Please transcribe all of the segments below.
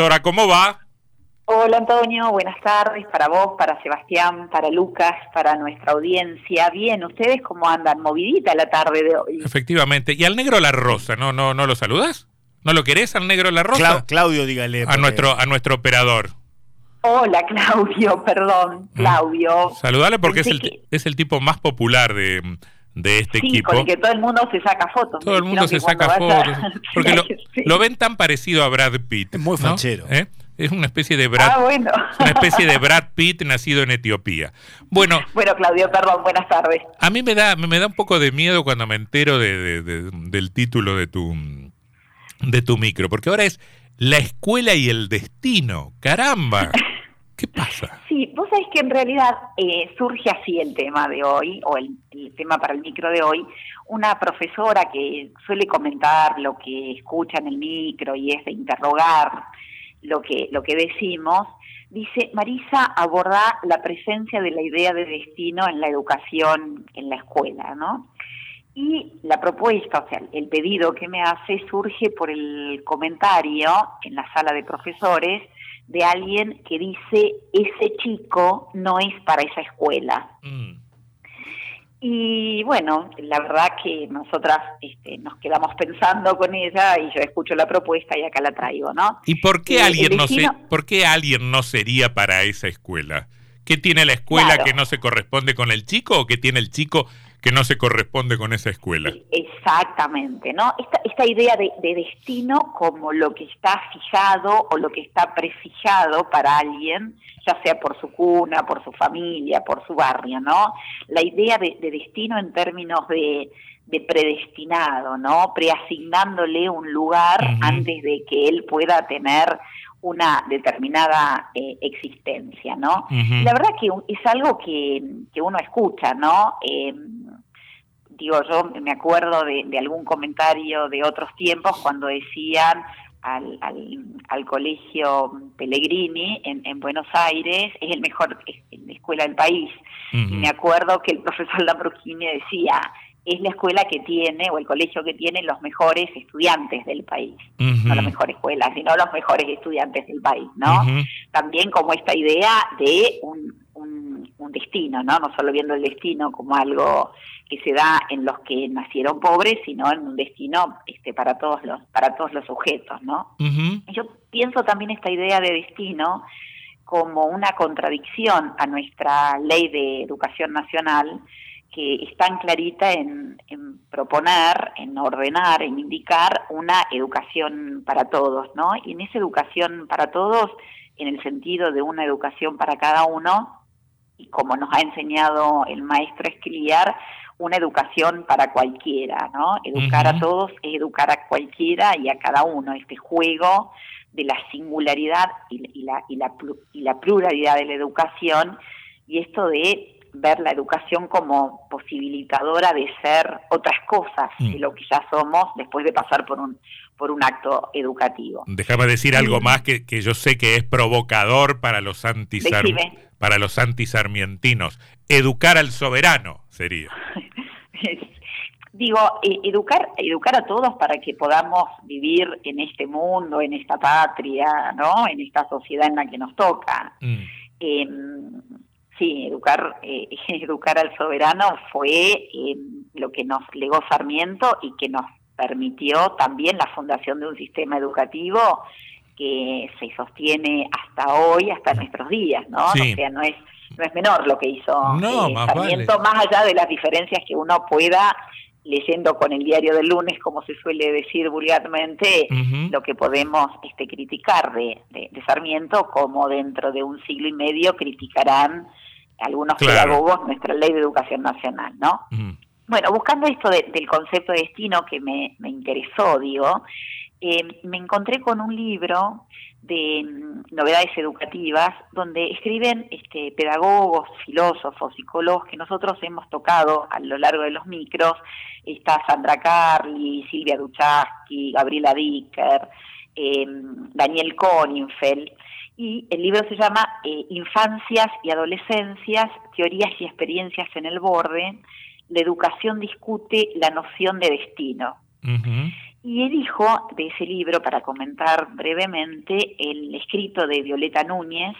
Doctora, ¿cómo va? Hola Antonio, buenas tardes para vos, para Sebastián, para Lucas, para nuestra audiencia. Bien, ¿ustedes cómo andan? Movidita la tarde de hoy. Efectivamente. ¿Y al negro La Rosa? ¿No, no, no lo saludas? ¿No lo querés al negro La Rosa? Claudio, dígale. A nuestro, a nuestro operador. Hola Claudio, perdón, Mm. Claudio. Saludale porque es el, que- es el tipo más popular de, de este Sí, equipo. con el que todo el mundo se saca fotos. Todo el mundo se saca fotos. Porque lo, Sí. lo ven tan parecido a Brad Pitt. Es muy ¿no? fachero. ¿Eh? Es una especie de Brad, Ah, bueno. una especie de Brad Pitt nacido en Etiopía. Bueno, Bueno, Claudio, perdón, buenas tardes. a mí me da, me da un poco de miedo cuando me entero de, de- de- del título de tu, de tu micro, porque ahora es La escuela y el destino. Caramba. ¿Qué pasa? Sí, vos sabés que en realidad eh, surge así el tema de hoy, o el, el tema para el micro de hoy. Una profesora que suele comentar lo que escucha en el micro y es de interrogar lo que, lo que decimos, dice, Marisa aborda la presencia de la idea de destino en la educación, en la escuela, ¿no? Y la propuesta, o sea, el pedido que me hace surge por el comentario en la sala de profesores de alguien que dice, ese chico no es para esa escuela. Mm. Y bueno, la verdad que nosotras este, nos quedamos pensando con ella y yo escucho la propuesta y acá la traigo, ¿no? ¿Y por qué Eh, alguien no se, por qué alguien no sería para esa escuela? ¿Qué tiene la escuela Claro. que no se corresponde con el chico o qué tiene el chico que no se corresponde con esa escuela? Exactamente, ¿no? Esta, esta idea de, de destino como lo que está fijado o lo que está prefijado para alguien, ya sea por su cuna, por su familia, por su barrio, ¿no? La idea de, de destino en términos de, de predestinado, ¿no? Preasignándole un lugar antes de que él pueda tener una determinada eh, existencia, ¿no? La verdad que es algo que, que uno escucha, ¿no? Eh, digo, yo me acuerdo de, de algún comentario de otros tiempos cuando decían al, al, al colegio Pellegrini en, en Buenos Aires, es el mejor es la escuela del país. Y me acuerdo que el profesor Lambrusquini decía, es la escuela que tiene, o el colegio que tiene los mejores estudiantes del país. No la mejor escuela, sino los mejores estudiantes del país, ¿no? También como esta idea de un destino, ¿no? No solo viendo el destino como algo que se da en los que nacieron pobres, sino en un destino este, para todos los para todos los sujetos, ¿no? Yo pienso también esta idea de destino como una contradicción a nuestra ley de educación nacional que es tan clarita en, en proponer, en ordenar, en indicar una educación para todos, ¿no? Y en esa educación para todos, en el sentido de una educación para cada uno, y como nos ha enseñado el maestro Escriar, una educación para cualquiera, ¿no? Educar a todos es educar a cualquiera y a cada uno, este juego de la singularidad y, y la, y, la, y la pluralidad de la educación y esto de ver la educación como posibilitadora de ser otras cosas Mm. de lo que ya somos después de pasar por un por un acto educativo. Déjame decir algo más que, que yo sé que es provocador para los antisar, Decime. Para los antisarmientinos. Educar al soberano sería. Digo, eh, educar, educar a todos para que podamos vivir en este mundo, en esta patria, ¿no? En esta sociedad en la que nos toca. Mm. Eh, sí, educar, eh, educar al soberano fue eh, lo que nos legó Sarmiento y que nos permitió también la fundación de un sistema educativo que se sostiene hasta hoy, hasta nuestros días, ¿no? Sí. O sea, no es no es menor lo que hizo No, eh, más Sarmiento, vale. más allá de las diferencias que uno pueda leyendo con el diario del lunes, como se suele decir vulgarmente, lo que podemos este, criticar de, de- de Sarmiento, como dentro de un siglo y medio criticarán algunos Claro. pedagogos nuestra ley de educación nacional, ¿no? Bueno, buscando esto de- del concepto de destino que me, me interesó, digo, eh, me encontré con un libro de mm, novedades educativas donde escriben este, pedagogos, filósofos, psicólogos que nosotros hemos tocado a lo largo de los micros. Está Sandra Carli, Silvia Duchaski, Gabriela Dicker, eh, Daniel Koningfeld. Y el libro se llama eh, Infancias y Adolescencias, Teorías y Experiencias en el Borde. La educación discute la noción de destino. Y elijo de ese libro, para comentar brevemente, el escrito de Violeta Núñez,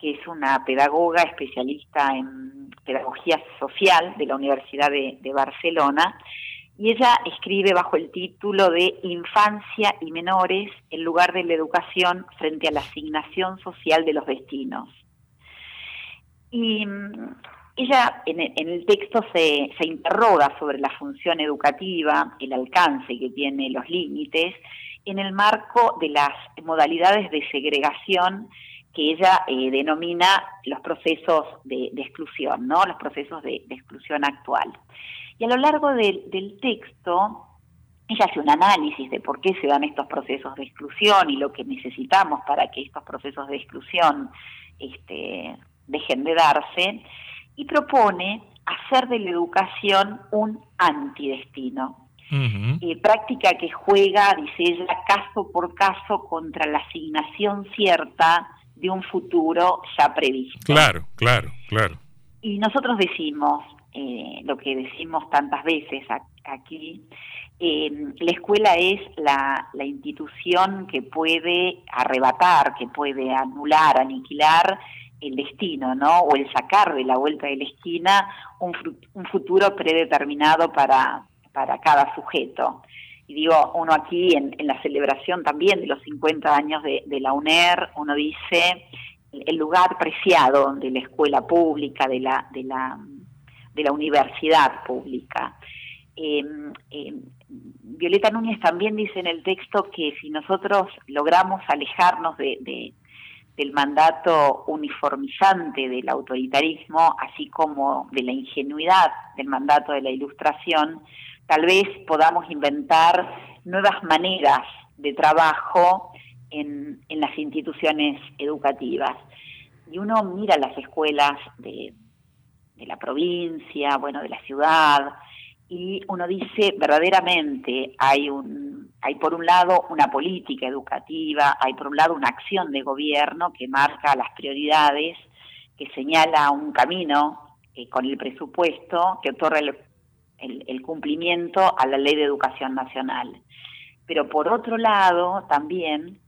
que es una pedagoga especialista en pedagogía social de la Universidad de, Barcelona, y ella escribe bajo el título de Infancia y menores, el lugar de la educación frente a la asignación social de los destinos. Y mm, ella en el, texto se, interroga sobre la función educativa, el alcance que tiene, los límites, en el marco de las modalidades de segregación que ella eh, denomina los procesos de, exclusión, ¿no? los procesos de, exclusión actual. Y a lo largo del texto, ella hace un análisis de por qué se dan estos procesos de exclusión y lo que necesitamos para que estos procesos de exclusión este, dejen de darse, y propone hacer de la educación un antidestino. Eh, práctica que juega, dice ella, caso por caso contra la asignación cierta de un futuro ya previsto. Claro, claro, claro. Y nosotros decimos, eh, lo que decimos tantas veces aquí, eh, la escuela es la, la, institución que puede arrebatar, que puede anular, aniquilar el destino, ¿no? O el sacar de la vuelta de la esquina un, futuro predeterminado para, para cada sujeto. Y digo, uno aquí en, la celebración también de los 50 años de, la UNER, uno dice el lugar preciado de la escuela pública, de la, de la, de la universidad pública. Em, em, Violeta Núñez también dice en el texto que si nosotros logramos alejarnos de, del mandato uniformizante del autoritarismo, así como de la ingenuidad del mandato de la ilustración, tal vez podamos inventar nuevas maneras de trabajo en, las instituciones educativas. Y uno mira las escuelas de, de la provincia, bueno, de la ciudad, y uno dice verdaderamente hay un hay por un lado una política educativa, hay por un lado una acción de gobierno que marca las prioridades, que señala un camino eh, con el presupuesto que otorga el, el, cumplimiento a la ley de educación nacional. Pero por otro lado, también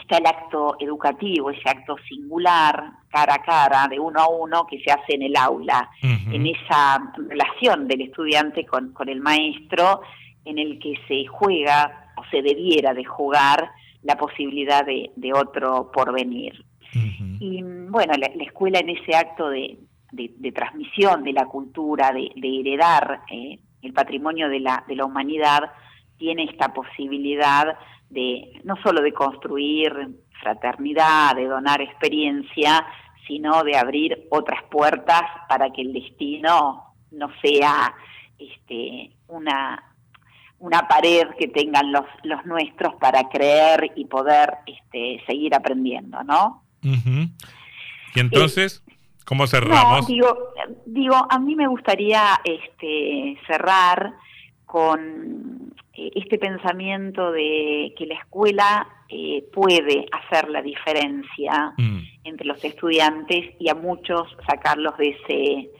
está el acto educativo, ese acto singular, cara a cara, de uno a uno, que se hace en el aula, en esa relación del estudiante con, con, el maestro, en el que se juega o se debiera de jugar la posibilidad de, de otro porvenir. Y bueno, la, escuela en ese acto de, de, transmisión de la cultura, de, heredar eh, el patrimonio de la, de la humanidad, tiene esta posibilidad de no solo de construir fraternidad, de donar experiencia, sino de abrir otras puertas para que el destino no sea este, una una pared que tengan los, los nuestros para creer y poder este, seguir aprendiendo, ¿no? Y entonces, ¿Cómo cerramos? digo, digo, a mí me gustaría este, cerrar con este pensamiento de que la escuela eh, puede hacer la diferencia mm. entre los estudiantes y a muchos sacarlos de ese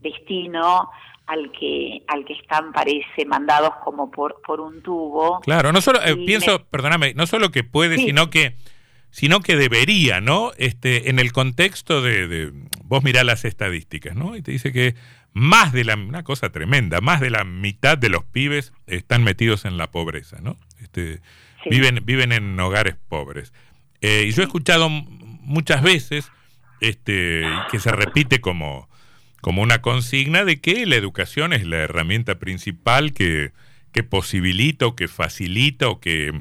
destino al que al que están parece mandados como por por un tubo. Claro, no solo eh, pienso, perdóname, no solo que puede, sino que sino que debería, ¿no? Este, en el contexto de, vos mirá las estadísticas, ¿no? Y te dice que más de la, una cosa tremenda, más de la mitad de los pibes están metidos en la pobreza, ¿no? Este, viven, viven en hogares pobres. Eh, y yo he escuchado muchas veces este, que se repite como, como una consigna de que la educación es la herramienta principal que, que posibilita o que facilita o que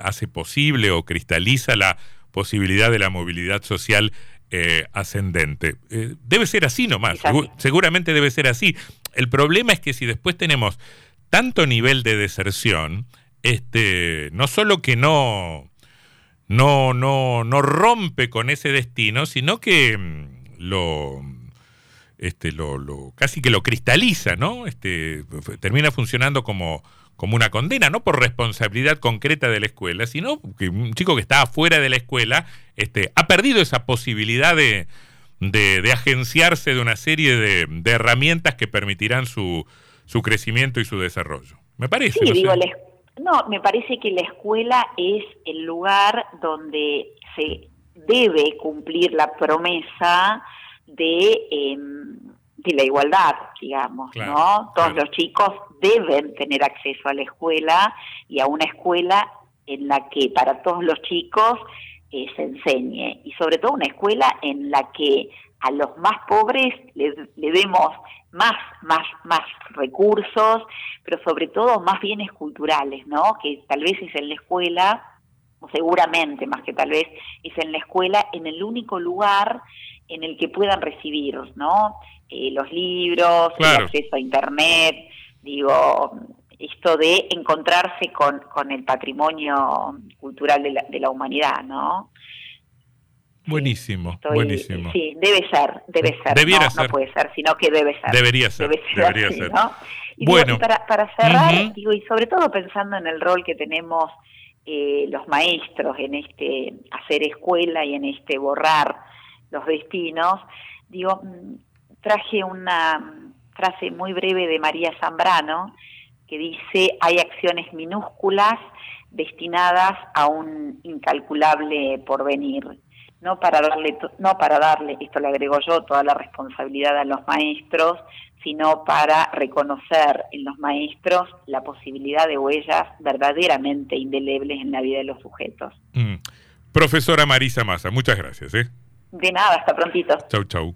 hace posible o cristaliza la posibilidad de la movilidad social eh, ascendente. Eh, debe ser así nomás, seguramente debe ser así. El problema es que si después tenemos tanto nivel de deserción, este, no solo que no, no, no, no rompe con ese destino, sino que mm, lo, este, lo, lo, casi que lo cristaliza, ¿no? Este, termina funcionando como, como una condena, no por responsabilidad concreta de la escuela, sino que un chico que está afuera de la escuela este, ha perdido esa posibilidad de, de, agenciarse de una serie de, herramientas que permitirán su, su crecimiento y su desarrollo. Me parece. Sí, digo, la, No, me parece que la escuela es el lugar donde se debe cumplir la promesa de, em, de la igualdad, digamos, ¿no? Todos los chicos deben tener acceso a la escuela y a una escuela en la que para todos los chicos eh, se enseñe y sobre todo una escuela en la que a los más pobres le, le demos más, más, más recursos, pero sobre todo más bienes culturales, ¿no? Que tal vez es en la escuela, o seguramente más que tal vez es en la escuela, en el único lugar en el que puedan recibir, ¿no? Eh, los libros, el acceso a internet, digo, esto de encontrarse con, con el patrimonio cultural de la, de la humanidad, ¿no? Buenísimo, buenísimo. Sí, debe ser, debe ser. Debiera no, ser. no puede ser, sino que debe ser. Debería ser, Debe ser debería así, ser. ¿no? Y Bueno. digo, para, para cerrar, digo, y sobre todo pensando en el rol que tenemos eh, los maestros en este hacer escuela y en este borrar los destinos, digo, mm, traje una mm, frase muy breve de María Zambrano que dice, hay acciones minúsculas destinadas a un incalculable porvenir. No para darle, no para darle, esto le agrego yo, toda la responsabilidad a los maestros, sino para reconocer en los maestros la posibilidad de huellas verdaderamente indelebles en la vida de los sujetos. Mm. Profesora Marisa Massa, muchas gracias. ¿eh? De nada, hasta prontito. Chau, chau.